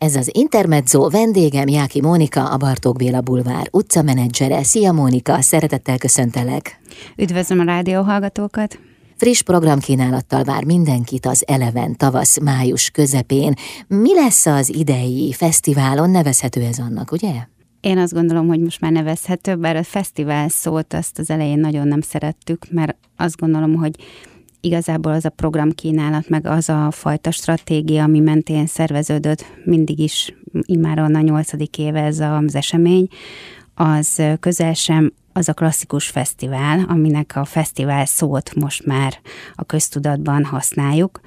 Ez az Intermezzo vendégem Jáki Mónika, a Bartók Béla Bulvár utcamenedzsere. Szia Mónika, szeretettel köszöntelek. Üdvözlöm a rádióhallgatókat. Friss programkínálattal vár mindenkit az Eleven tavasz-május közepén. Mi lesz az idei fesztiválon? Nevezhető ez annak, ugye? Én azt gondolom, hogy most már nevezhető, bár a fesztivál szót azt az elején nagyon nem szerettük, mert azt gondolom, hogy igazából az a programkínálat, meg az a fajta stratégia, ami mentén szerveződött mindig is, immáron a nyolcadik éve ez az esemény, az közel sem az a klasszikus fesztivál, aminek a fesztivál szót most már a köztudatban használjuk,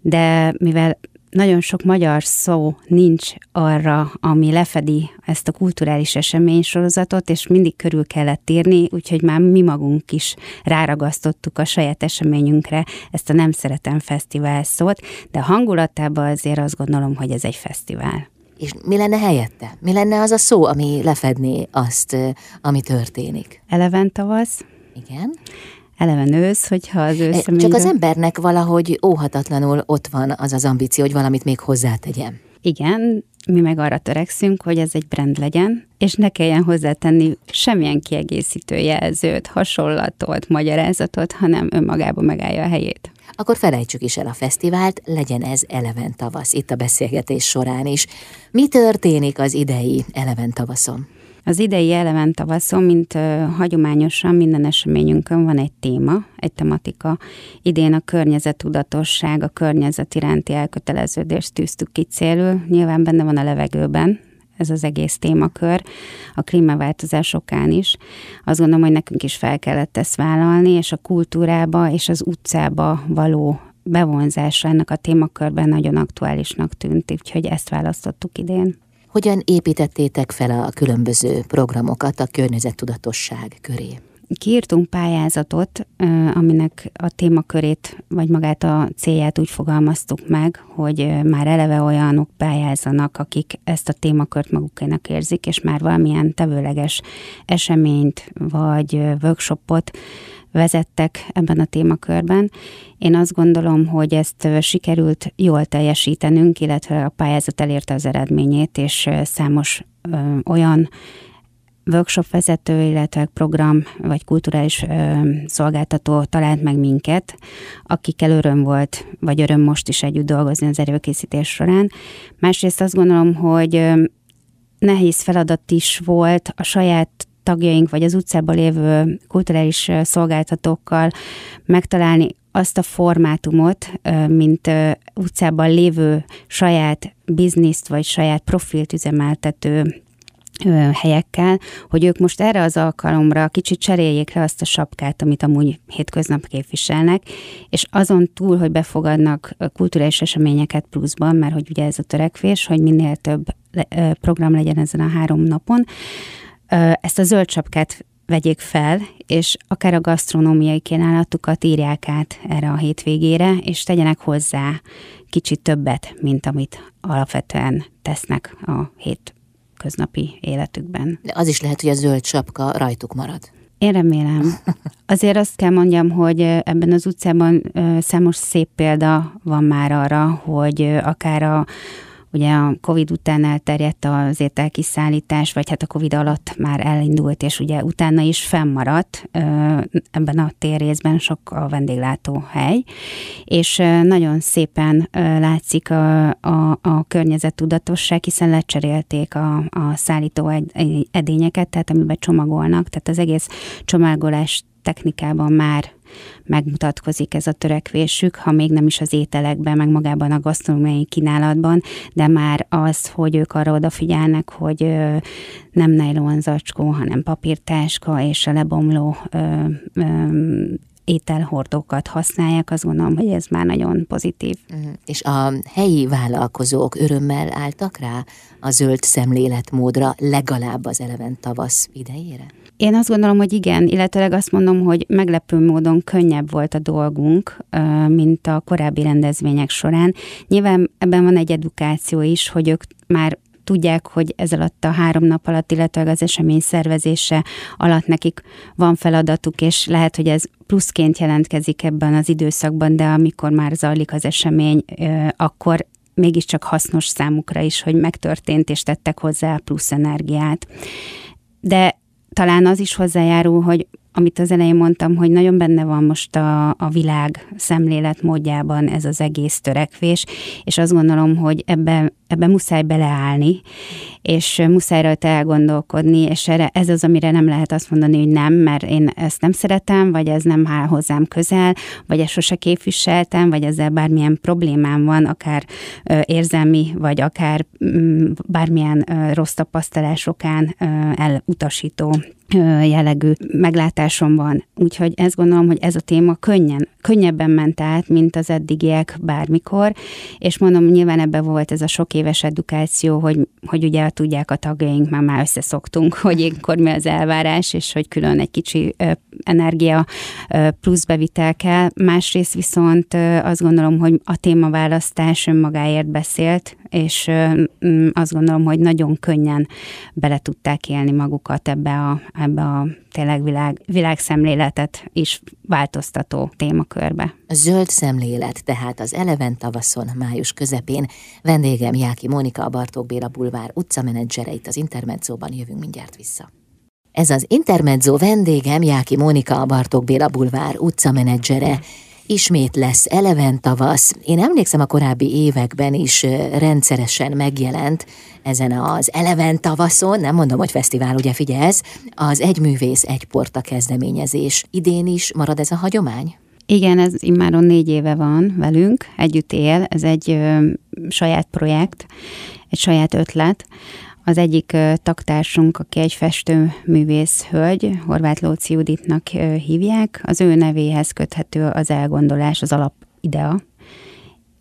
de mivel nagyon sok magyar szó nincs arra, ami lefedi ezt a kulturális eseménysorozatot, és mindig körül kellett írni, úgyhogy már mi magunk is ráragasztottuk a saját eseményünkre ezt a Nem Szeretem Fesztivál szót, de hangulatában azért azt gondolom, hogy ez egy fesztivál. És mi lenne helyette? Mi lenne az a szó, ami lefedné azt, ami történik? Eleven tavasz. Igen eleven ősz, hogyha az ősz. Csak az embernek valahogy óhatatlanul ott van az az ambíció, hogy valamit még hozzátegyem. Igen, mi meg arra törekszünk, hogy ez egy brand legyen, és ne kelljen hozzátenni semmilyen kiegészítő jelzőt, hasonlatot, magyarázatot, hanem önmagában megállja a helyét. Akkor felejtsük is el a fesztivált, legyen ez Eleven tavasz, itt a beszélgetés során is. Mi történik az idei Eleven tavaszon? Az idei eleven tavaszon, mint hagyományosan minden eseményünkön van egy téma, egy tematika. Idén a környezetudatosság, a környezet iránti elköteleződést tűztük ki célul. Nyilván benne van a levegőben, ez az egész témakör, a klímaváltozás okán is. Azt gondolom, hogy nekünk is fel kellett ezt vállalni, és a kultúrába és az utcába való bevonzása ennek a témakörben nagyon aktuálisnak tűnt, úgyhogy ezt választottuk idén. Hogyan építettétek fel a különböző programokat a környezettudatosság köré? Kiírtunk pályázatot, aminek a témakörét, vagy magát a célját úgy fogalmaztuk meg, hogy már eleve olyanok pályázanak, akik ezt a témakört magukénak érzik, és már valamilyen tevőleges eseményt, vagy workshopot vezettek ebben a témakörben. Én azt gondolom, hogy ezt sikerült jól teljesítenünk, illetve a pályázat elérte az eredményét, és számos ö, olyan workshop vezető, illetve program vagy kulturális ö, szolgáltató talált meg minket, akikkel öröm volt, vagy öröm most is együtt dolgozni az erőkészítés során. Másrészt azt gondolom, hogy ö, nehéz feladat is volt a saját tagjaink, vagy az utcában lévő kulturális szolgáltatókkal megtalálni azt a formátumot, mint utcában lévő saját bizniszt, vagy saját profilt üzemeltető helyekkel, hogy ők most erre az alkalomra kicsit cseréljék le azt a sapkát, amit amúgy hétköznap képviselnek, és azon túl, hogy befogadnak kulturális eseményeket pluszban, mert hogy ugye ez a törekvés, hogy minél több program legyen ezen a három napon, ezt a zöld csapkát vegyék fel, és akár a gasztronómiai kínálatukat írják át erre a hétvégére, és tegyenek hozzá kicsit többet, mint amit alapvetően tesznek a hét köznapi életükben. De az is lehet, hogy a zöld sapka rajtuk marad. Én remélem. Azért azt kell mondjam, hogy ebben az utcában számos szép példa van már arra, hogy akár a Ugye a Covid után elterjedt az ételkiszállítás, vagy hát a Covid alatt már elindult, és ugye utána is fennmaradt ebben a térrészben sok a vendéglátóhely, és nagyon szépen látszik a, a, a környezettudatosság, hiszen lecserélték a, a szállító edényeket, tehát amiben csomagolnak, tehát az egész csomagolás technikában már megmutatkozik ez a törekvésük, ha még nem is az ételekben, meg magában a gasztronómiai kínálatban, de már az, hogy ők arra odafigyelnek, hogy nem nejlon zacskó, hanem papírtáska és a lebomló ételhordókat használják, azt gondolom, hogy ez már nagyon pozitív. Uh-huh. És a helyi vállalkozók örömmel álltak rá a zöld szemléletmódra legalább az eleven tavasz idejére? Én azt gondolom, hogy igen, illetőleg azt mondom, hogy meglepő módon könnyebb volt a dolgunk, mint a korábbi rendezvények során. Nyilván ebben van egy edukáció is, hogy ők már tudják, hogy ez alatt a három nap alatt, illetve az esemény szervezése alatt nekik van feladatuk, és lehet, hogy ez pluszként jelentkezik ebben az időszakban, de amikor már zajlik az esemény, akkor mégiscsak hasznos számukra is, hogy megtörtént, és tettek hozzá plusz energiát. De talán az is hozzájárul, hogy amit az elején mondtam, hogy nagyon benne van most a, a világ szemlélet módjában ez az egész törekvés, és azt gondolom, hogy ebbe, ebbe muszáj beleállni, és muszáj rajta elgondolkodni, és erre, ez az, amire nem lehet azt mondani, hogy nem, mert én ezt nem szeretem, vagy ez nem áll hozzám közel, vagy ezt sose képviseltem, vagy ezzel bármilyen problémám van, akár ö, érzelmi, vagy akár m, bármilyen ö, rossz tapasztalásokán ö, elutasító jellegű meglátásom van. Úgyhogy ezt gondolom, hogy ez a téma könnyen, könnyebben ment át, mint az eddigiek bármikor, és mondom, nyilván ebben volt ez a sok éves edukáció, hogy, hogy ugye tudják a tagjaink, már már összeszoktunk, hogy ilyenkor mi az elvárás, és hogy külön egy kicsi ö, energia ö, plusz bevitel kell. Másrészt viszont ö, azt gondolom, hogy a témaválasztás önmagáért beszélt, és azt gondolom, hogy nagyon könnyen bele tudták élni magukat ebbe a, ebbe a tényleg világ, világszemléletet is változtató témakörbe. Zöld szemlélet, tehát az eleven tavaszon, május közepén. Vendégem Jáki Mónika, a Bartók Béla Bulvár utcamenedzsere itt az Intermedzóban, jövünk mindjárt vissza. Ez az Intermezzo vendégem Jáki Mónika, a Bartók Béla Bulvár utcamenedzsere. Ismét lesz eleven tavasz. Én emlékszem a korábbi években is rendszeresen megjelent ezen az eleven tavaszon, nem mondom, hogy fesztivál, ugye figyelsz, az Egy művész, egy porta kezdeményezés. Idén is marad ez a hagyomány? Igen, ez immáron négy éve van velünk, együtt él, ez egy ö, saját projekt, egy saját ötlet, az egyik taktársunk, aki egy festőművész hölgy, Horváth Lóci Juditnak hívják, az ő nevéhez köthető az elgondolás, az alapidea.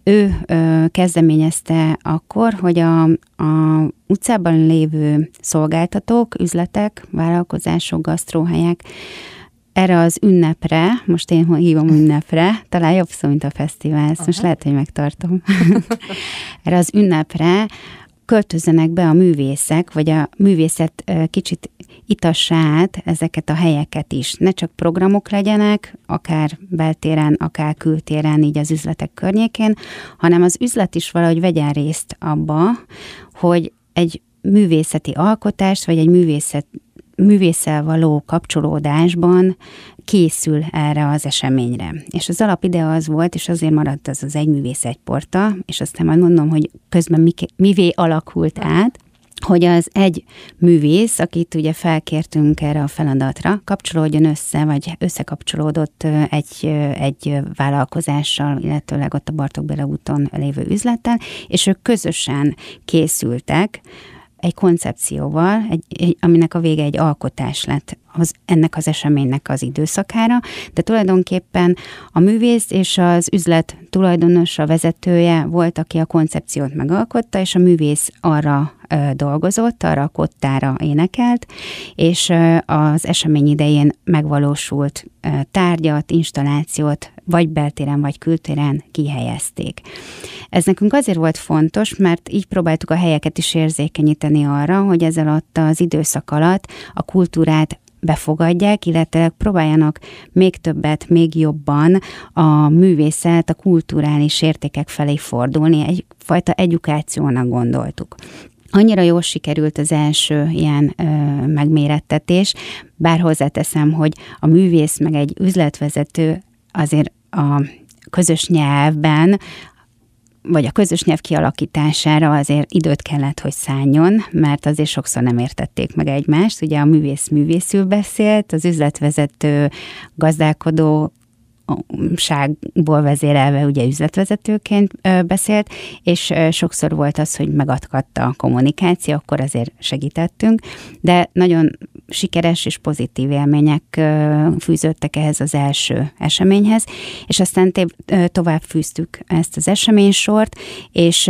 Ő ö, kezdeményezte akkor, hogy a, a utcában lévő szolgáltatók, üzletek, vállalkozások, gasztróhelyek erre az ünnepre, most én hívom ünnepre, talán jobb szó, mint a fesztivál, ezt most lehet, hogy megtartom. erre az ünnepre költözzenek be a művészek, vagy a művészet kicsit itassa át ezeket a helyeket is. Ne csak programok legyenek, akár beltéren, akár kültéren, így az üzletek környékén, hanem az üzlet is valahogy vegyen részt abba, hogy egy művészeti alkotást, vagy egy művészet művészel való kapcsolódásban készül erre az eseményre. És az alapidea az volt, és azért maradt az az egy művész, egy porta, és aztán majd mondom, hogy közben mi, mivé alakult át, hogy az egy művész, akit ugye felkértünk erre a feladatra, kapcsolódjon össze, vagy összekapcsolódott egy, egy vállalkozással, illetőleg ott a Bartók Béla úton lévő üzlettel, és ők közösen készültek egy koncepcióval, egy, egy, aminek a vége egy alkotás lett az, ennek az eseménynek az időszakára, de tulajdonképpen a művész és az üzlet tulajdonosa, vezetője volt, aki a koncepciót megalkotta, és a művész arra ö, dolgozott, arra a kottára énekelt, és ö, az esemény idején megvalósult ö, tárgyat, installációt vagy beltéren, vagy kültéren kihelyezték. Ez nekünk azért volt fontos, mert így próbáltuk a helyeket is érzékenyíteni arra, hogy ezzel alatt az időszak alatt a kultúrát befogadják, illetve próbáljanak még többet, még jobban a művészet, a kulturális értékek felé fordulni. Egyfajta edukációnak gondoltuk. Annyira jól sikerült az első ilyen ö, megmérettetés, bár hozzáteszem, hogy a művész meg egy üzletvezető azért a közös nyelvben vagy a közös nyelv kialakítására azért időt kellett, hogy szálljon, mert azért sokszor nem értették meg egymást. Ugye a művész művészül beszélt, az üzletvezető gazdálkodó ságból vezérelve ugye üzletvezetőként beszélt, és sokszor volt az, hogy megadkatta a kommunikáció, akkor azért segítettünk, de nagyon sikeres és pozitív élmények fűződtek ehhez az első eseményhez, és aztán tovább fűztük ezt az eseménysort, és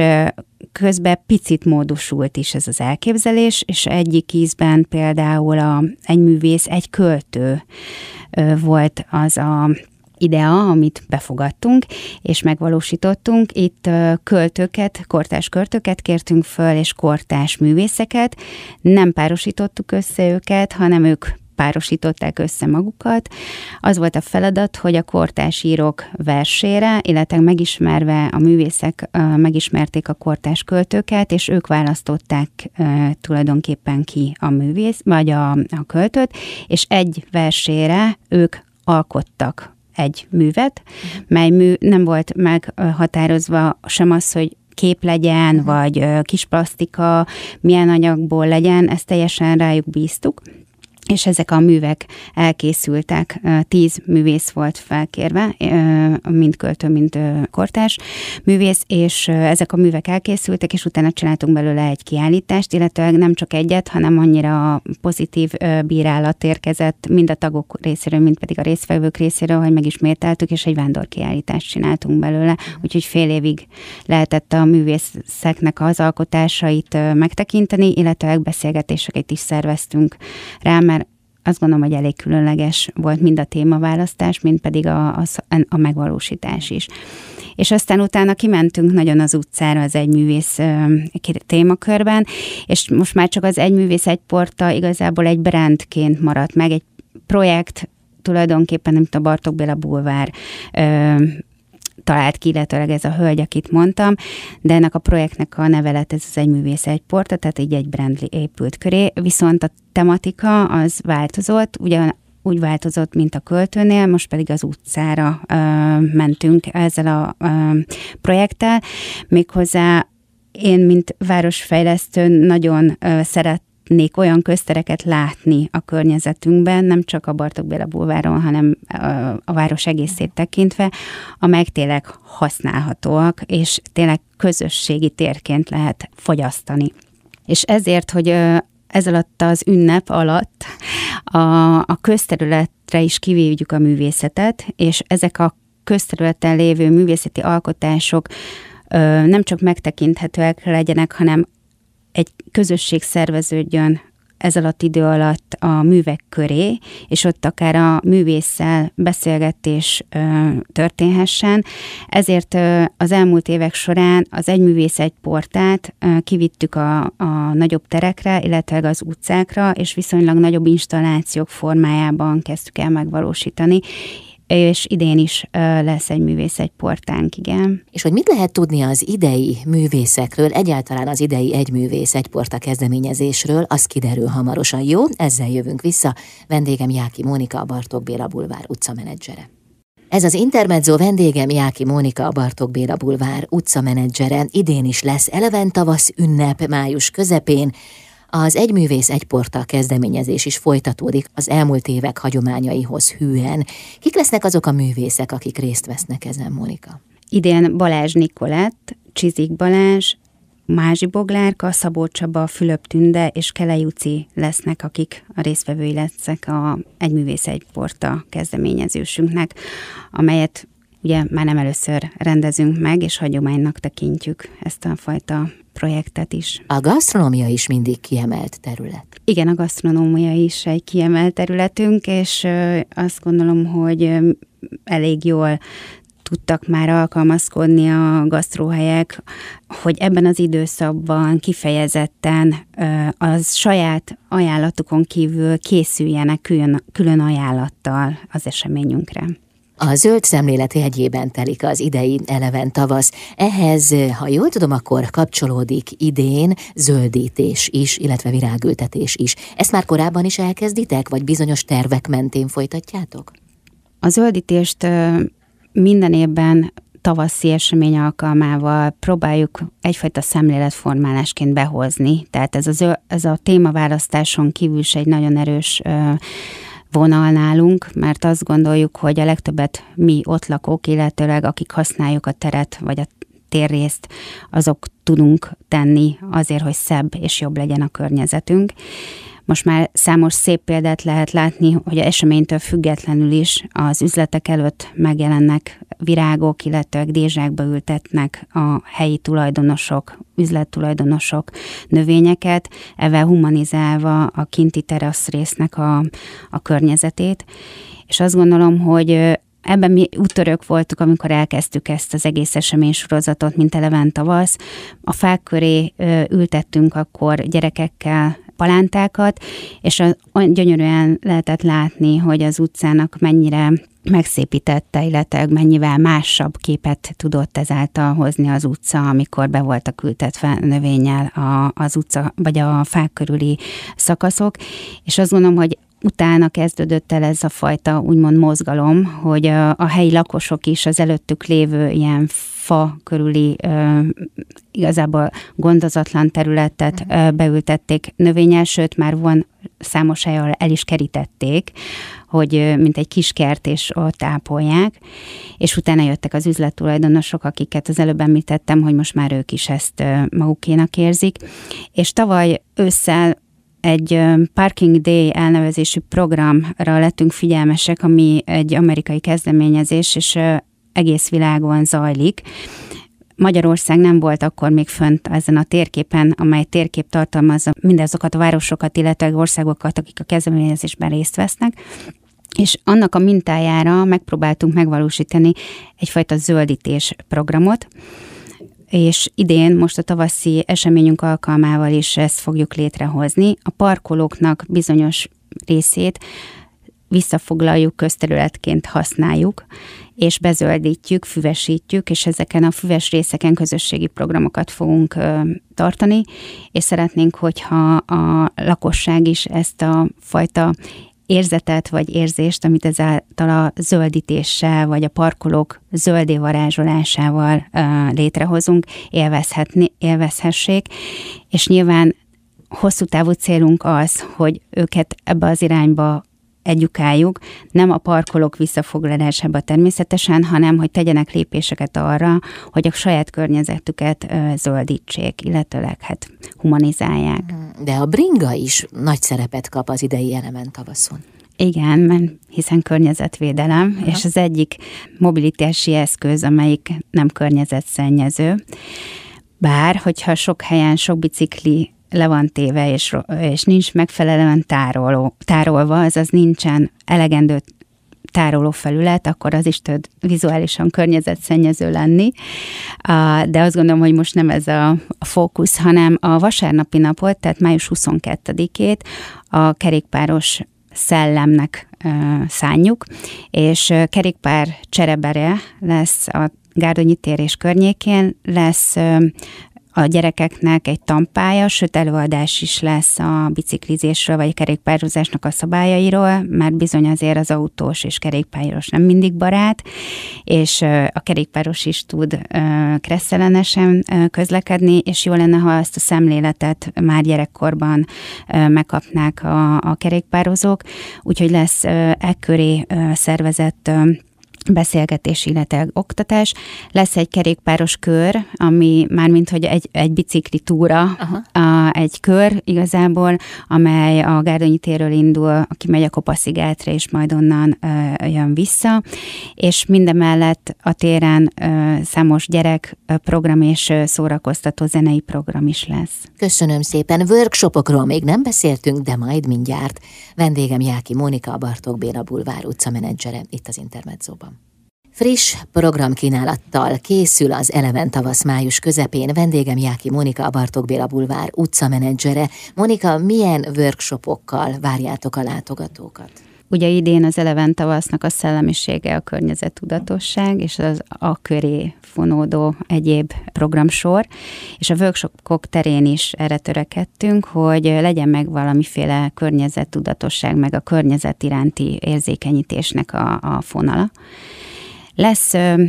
közben picit módosult is ez az elképzelés, és egyik ízben például a, egy művész, egy költő volt az a idea, amit befogadtunk és megvalósítottunk. Itt költőket, kortás költőket kértünk föl, és kortás művészeket. Nem párosítottuk össze őket, hanem ők párosították össze magukat. Az volt a feladat, hogy a kortás írók versére, illetve megismerve a művészek megismerték a kortás költőket, és ők választották tulajdonképpen ki a művész, vagy a, a költőt, és egy versére ők alkottak egy művet, mely mű nem volt meghatározva sem az, hogy kép legyen, uh-huh. vagy kis plastika, milyen anyagból legyen, ezt teljesen rájuk bíztuk és ezek a művek elkészültek, tíz művész volt felkérve, mind költő, mind kortás művész, és ezek a művek elkészültek, és utána csináltunk belőle egy kiállítást, illetve nem csak egyet, hanem annyira pozitív bírálat érkezett mind a tagok részéről, mind pedig a résztvevők részéről, hogy megismételtük, és egy vándorkiállítást csináltunk belőle, úgyhogy fél évig lehetett a művészeknek az alkotásait megtekinteni, illetve beszélgetéseket is szerveztünk rá, mert azt gondolom, hogy elég különleges volt mind a témaválasztás, mind pedig a, a, a megvalósítás is. És aztán utána kimentünk nagyon az utcára az egyművész témakörben, és most már csak az egyművész egy porta igazából egy brandként maradt meg, egy projekt tulajdonképpen, mint a Bartók Béla Bulvár talált ki, illetőleg ez a hölgy, akit mondtam, de ennek a projektnek a neve lett ez az egy művész, egy porta, tehát így egy brand épült köré, viszont a tematika az változott, ugyan úgy változott, mint a költőnél, most pedig az utcára ö, mentünk ezzel a ö, projekttel, méghozzá én, mint városfejlesztő nagyon ö, szeret szeretnék olyan köztereket látni a környezetünkben, nem csak a Bartok Béla bulváron, hanem a város egészét tekintve, amelyek tényleg használhatóak, és tényleg közösségi térként lehet fogyasztani. És ezért, hogy ez alatt az ünnep alatt a, a közterületre is kivívjuk a művészetet, és ezek a közterületen lévő művészeti alkotások nem csak megtekinthetőek legyenek, hanem egy közösség szerveződjön ez alatt idő alatt a művek köré, és ott akár a művésszel beszélgetés ö, történhessen. Ezért ö, az elmúlt évek során az Egy Művész Egy portát ö, kivittük a, a nagyobb terekre, illetve az utcákra, és viszonylag nagyobb installációk formájában kezdtük el megvalósítani, és idén is lesz egy művész egy portánk, igen. És hogy mit lehet tudni az idei művészekről, egyáltalán az idei egy művész egy porta kezdeményezésről, az kiderül hamarosan. Jó, ezzel jövünk vissza. Vendégem Jáki Mónika, a Bartók Béla Bulvár utcamenedzsere. Ez az Intermezzo vendégem Jáki Mónika, a Bartók Béla Bulvár utcamenedzsere. Idén is lesz eleven tavasz ünnep május közepén, az Egyművész Egyporta kezdeményezés is folytatódik az elmúlt évek hagyományaihoz hűen. Kik lesznek azok a művészek, akik részt vesznek ezen, Monika? Idén Balázs Nikolett, Csizik Balázs, Mázsi Boglárka, Szabó Csaba, Fülöp Tünde és Kelej Uci lesznek, akik a résztvevői lesznek a Egyművész Egyporta kezdeményezésünknek, amelyet ugye már nem először rendezünk meg, és hagyománynak tekintjük ezt a fajta projektet is. A gasztronómia is mindig kiemelt terület. Igen, a gasztronómia is egy kiemelt területünk, és azt gondolom, hogy elég jól tudtak már alkalmazkodni a gasztróhelyek, hogy ebben az időszakban kifejezetten az saját ajánlatukon kívül készüljenek külön, külön ajánlattal az eseményünkre. A zöld szemlélet jegyében telik az idei eleven tavasz. Ehhez, ha jól tudom, akkor kapcsolódik idén zöldítés is, illetve virágültetés is. Ezt már korábban is elkezditek, vagy bizonyos tervek mentén folytatjátok? A zöldítést minden évben tavaszi esemény alkalmával próbáljuk egyfajta szemléletformálásként behozni. Tehát ez, az, ez a témaválasztáson kívül is egy nagyon erős vonal nálunk, mert azt gondoljuk, hogy a legtöbbet mi ott lakók, illetőleg akik használjuk a teret vagy a térrészt, azok tudunk tenni azért, hogy szebb és jobb legyen a környezetünk. Most már számos szép példát lehet látni, hogy a eseménytől függetlenül is az üzletek előtt megjelennek virágok, illetve dézsákba ültetnek a helyi tulajdonosok, üzlettulajdonosok növényeket, evel humanizálva a kinti terasz résznek a, a környezetét. És azt gondolom, hogy Ebben mi úttörők voltunk, amikor elkezdtük ezt az egész eseménysorozatot, mint eleven tavasz. A fák köré ültettünk akkor gyerekekkel palántákat, és olyan gyönyörűen lehetett látni, hogy az utcának mennyire megszépítette, illetve mennyivel másabb képet tudott ezáltal hozni az utca, amikor be voltak ültetve növényel a, az utca, vagy a fák körüli szakaszok, és azt gondolom, hogy utána kezdődött el ez a fajta úgymond mozgalom, hogy a, a helyi lakosok is az előttük lévő ilyen fa körüli igazából gondozatlan területet ö, beültették növényel, sőt már van számos hely, ahol el is kerítették, hogy mint egy kis kert, és ott ápolják, és utána jöttek az üzlettulajdonosok, akiket az előbb említettem, hogy most már ők is ezt magukénak érzik, és tavaly ősszel egy Parking Day elnevezésű programra lettünk figyelmesek, ami egy amerikai kezdeményezés, és egész világon zajlik. Magyarország nem volt akkor még fönt ezen a térképen, amely térkép tartalmazza mindazokat a városokat, illetve országokat, akik a kezdeményezésben részt vesznek, és annak a mintájára megpróbáltunk megvalósítani egyfajta zöldítés programot, és idén most a tavaszi eseményünk alkalmával is ezt fogjuk létrehozni. A parkolóknak bizonyos részét visszafoglaljuk, közterületként használjuk, és bezöldítjük, füvesítjük, és ezeken a füves részeken közösségi programokat fogunk tartani, és szeretnénk, hogyha a lakosság is ezt a fajta érzetet vagy érzést, amit ezáltal a zöldítéssel vagy a parkolók zöldé varázsolásával uh, létrehozunk, élvezhetni, élvezhessék, és nyilván hosszú távú célunk az, hogy őket ebbe az irányba edukáljuk, nem a parkolók visszafoglalásába természetesen, hanem hogy tegyenek lépéseket arra, hogy a saját környezetüket zöldítsék, illetőleg hát humanizálják. De a bringa is nagy szerepet kap az idei element tavaszon. Igen, mert hiszen környezetvédelem, Aha. és az egyik mobilitási eszköz, amelyik nem környezetszennyező. Bár, hogyha sok helyen sok bicikli le van téve, és, és nincs megfelelően tároló, tárolva, azaz nincsen elegendő tároló felület, akkor az is tud vizuálisan környezetszennyező lenni. De azt gondolom, hogy most nem ez a, fókusz, hanem a vasárnapi napot, tehát május 22-ét a kerékpáros szellemnek szánjuk, és kerékpár cserebere lesz a Gárdonyi tér és környékén, lesz a gyerekeknek egy tampája, sőt előadás is lesz a biciklizésről vagy a kerékpározásnak a szabályairól, mert bizony azért az autós és kerékpáros nem mindig barát, és a kerékpáros is tud kresszelenesen közlekedni, és jó lenne, ha ezt a szemléletet már gyerekkorban megkapnák a, a kerékpározók, úgyhogy lesz e köré szervezett beszélgetés, illetve oktatás. Lesz egy kerékpáros kör, ami már mint hogy egy, egy bicikli túra, a, egy kör igazából, amely a Gárdonyi térről indul, aki megy a Kopaszigátra, és majd onnan ö, jön vissza, és mindemellett a téren ö, számos gyerek program és szórakoztató zenei program is lesz. Köszönöm szépen. Workshopokról még nem beszéltünk, de majd mindjárt. Vendégem Jáki Mónika, a Bartók Béla Bulvár utca menedzsere itt az Intermedzóban. Friss programkínálattal készül az Eleven tavasz május közepén. Vendégem Jáki Monika, a Bartók Béla Bulvár utcamenedzsere. Monika, milyen workshopokkal várjátok a látogatókat? Ugye idén az Eleven tavasznak a szellemisége a környezettudatosság, és az a köré fonódó egyéb programsor, és a workshopok terén is erre törekedtünk, hogy legyen meg valamiféle környezettudatosság, meg a környezet iránti érzékenyítésnek a, a fonala. Lesz ö,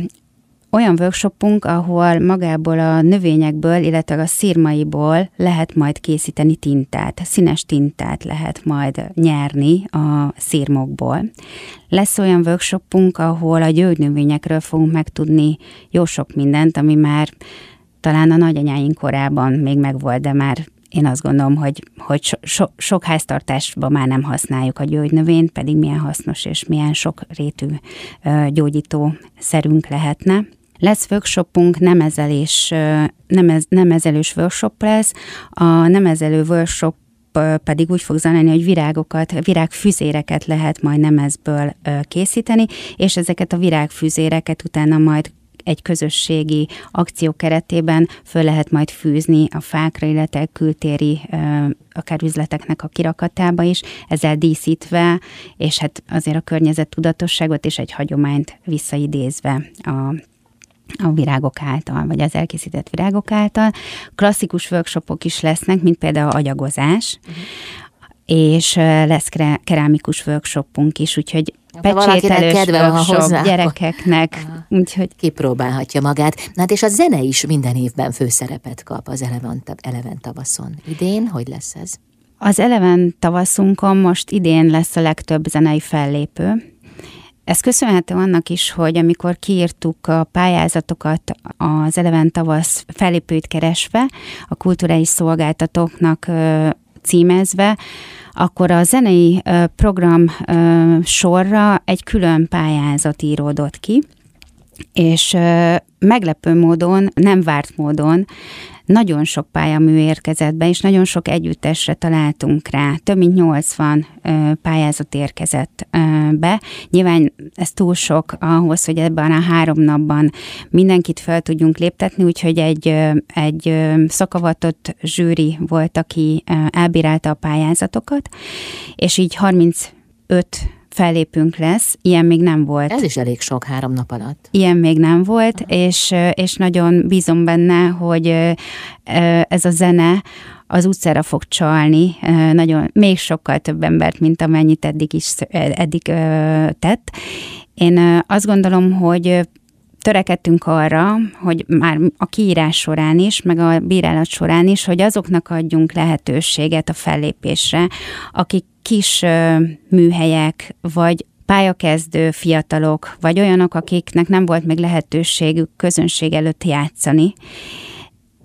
olyan workshopunk, ahol magából a növényekből, illetve a szírmaiból lehet majd készíteni tintát, színes tintát lehet majd nyerni a szírmokból. Lesz olyan workshopunk, ahol a gyógynövényekről fogunk megtudni jó sok mindent, ami már talán a nagyanyáink korában még megvolt, de már én azt gondolom, hogy, hogy so, so, sok háztartásban már nem használjuk a gyógynövényt, pedig milyen hasznos és milyen sok rétű gyógyító szerünk lehetne. Lesz workshopunk, nemezelés, nemez, nemezelős workshop lesz. A nemezelő workshop pedig úgy fog zajlani, hogy virágokat, virágfüzéreket lehet majd nemezből készíteni, és ezeket a virágfüzéreket utána majd egy közösségi akció keretében föl lehet majd fűzni a fákra, illetve kültéri akár üzleteknek a kirakatába is, ezzel díszítve, és hát azért a környezet tudatosságot és egy hagyományt visszaidézve a a virágok által, vagy az elkészített virágok által. Klasszikus workshopok is lesznek, mint például agyagozás, uh-huh. és lesz kerámikus workshopunk is, úgyhogy pecsételős kedve workshop hozzá, gyerekeknek, úgyhogy... Kipróbálhatja magát. Na hát és a zene is minden évben főszerepet kap az Eleven, Eleven tavaszon. Idén hogy lesz ez? Az Eleven tavaszunkon most idén lesz a legtöbb zenei fellépő, ez köszönhető annak is, hogy amikor kiírtuk a pályázatokat az Eleven tavasz felépőit keresve, a kulturális szolgáltatóknak címezve, akkor a zenei program sorra egy külön pályázat íródott ki, és meglepő módon, nem várt módon nagyon sok pályamű érkezett be, és nagyon sok együttesre találtunk rá. Több mint 80 pályázat érkezett be. Nyilván ez túl sok ahhoz, hogy ebben a három napban mindenkit fel tudjunk léptetni, úgyhogy egy, egy szakavatott zsűri volt, aki elbírálta a pályázatokat, és így 35 fellépünk lesz, ilyen még nem volt. Ez is elég sok három nap alatt. Ilyen még nem volt, és, és nagyon bízom benne, hogy ez a zene az utcára fog csalni, nagyon, még sokkal több embert, mint amennyit eddig is eddig tett. Én azt gondolom, hogy törekedtünk arra, hogy már a kiírás során is, meg a bírálat során is, hogy azoknak adjunk lehetőséget a fellépésre, akik kis műhelyek, vagy pályakezdő fiatalok, vagy olyanok, akiknek nem volt még lehetőségük közönség előtt játszani.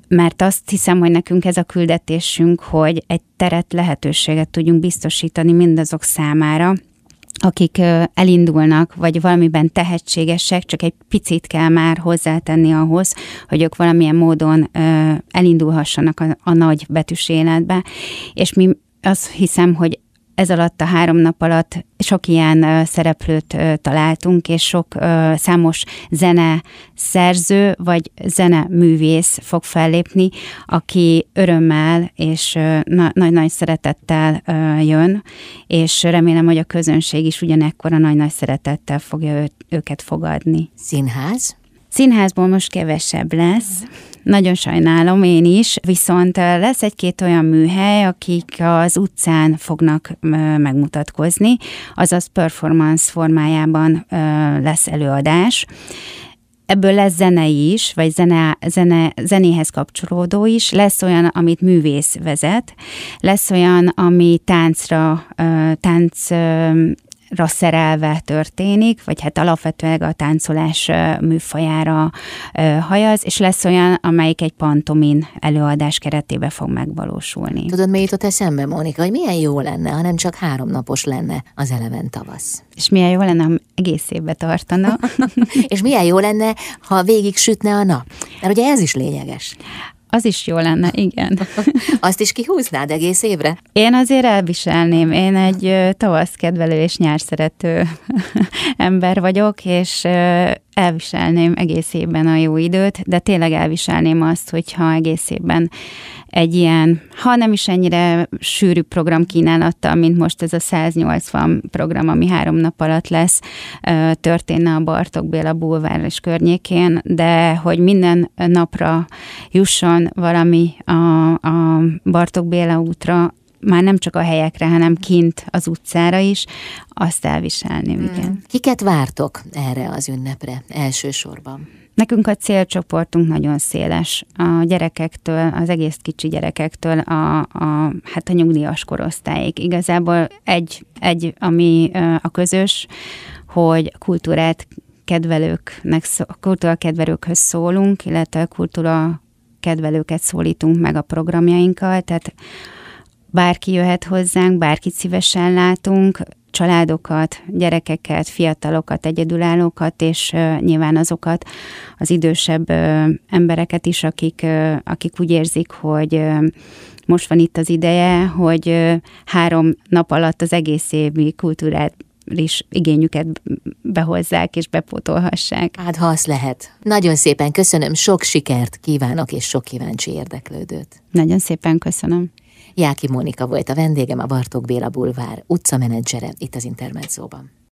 Mert azt hiszem, hogy nekünk ez a küldetésünk, hogy egy teret, lehetőséget tudjunk biztosítani mindazok számára, akik elindulnak, vagy valamiben tehetségesek, csak egy picit kell már hozzátenni ahhoz, hogy ők valamilyen módon elindulhassanak a, a nagy betűs életbe. És mi azt hiszem, hogy ez alatt a három nap alatt sok ilyen szereplőt találtunk, és sok számos zene szerző vagy zene művész fog fellépni, aki örömmel és nagy-nagy szeretettel jön, és remélem, hogy a közönség is ugyanekkor a nagy-nagy szeretettel fogja őket fogadni. Színház? Színházból most kevesebb lesz. Nagyon sajnálom én is, viszont lesz egy-két olyan műhely, akik az utcán fognak megmutatkozni, azaz performance formájában lesz előadás. Ebből lesz zene is, vagy zene, zene, zenéhez kapcsolódó is. Lesz olyan, amit művész vezet, lesz olyan, ami táncra, tánc szerelve történik, vagy hát alapvetően a táncolás műfajára hajaz, és lesz olyan, amelyik egy pantomin előadás keretében fog megvalósulni. Tudod, mi jutott eszembe, Mónika, hogy milyen jó lenne, ha nem csak három napos lenne az eleven tavasz. És milyen jó lenne, ha egész évbe tartana. és milyen jó lenne, ha végig sütne a nap. Mert ugye ez is lényeges. Az is jó lenne, igen. Azt is kihúznád egész évre? Én azért elviselném. Én egy tavaszkedvelő és nyárszerető ember vagyok, és elviselném egész évben a jó időt, de tényleg elviselném azt, hogyha egész évben egy ilyen, ha nem is ennyire sűrű program kínálattal, mint most ez a 180 program, ami három nap alatt lesz, történne a Bartok Béla bulvár és környékén, de hogy minden napra jusson valami a, a Bartok Béla útra, már nem csak a helyekre, hanem kint az utcára is, azt elviselni, hmm. igen. Kiket vártok erre az ünnepre elsősorban? Nekünk a célcsoportunk nagyon széles. A gyerekektől, az egész kicsi gyerekektől a, a, hát a nyugdíjas korosztályig. Igazából egy, egy, ami a közös, hogy kultúrát kedvelőknek, kultúra kedvelőkhöz szólunk, illetve kultúra kedvelőket szólítunk meg a programjainkkal, tehát bárki jöhet hozzánk, bárkit szívesen látunk, családokat, gyerekeket, fiatalokat, egyedülállókat, és uh, nyilván azokat az idősebb uh, embereket is, akik, uh, akik úgy érzik, hogy most van itt az ideje, hogy három nap alatt az egész évi kultúrát is igényüket behozzák és bepótolhassák. Hát ha az lehet. Nagyon szépen köszönöm, sok sikert kívánok és sok kíváncsi érdeklődőt. Nagyon szépen köszönöm. Jáki Mónika volt a vendégem, a Bartók Béla Bulvár utcamenedzsere itt az Intermedzóban.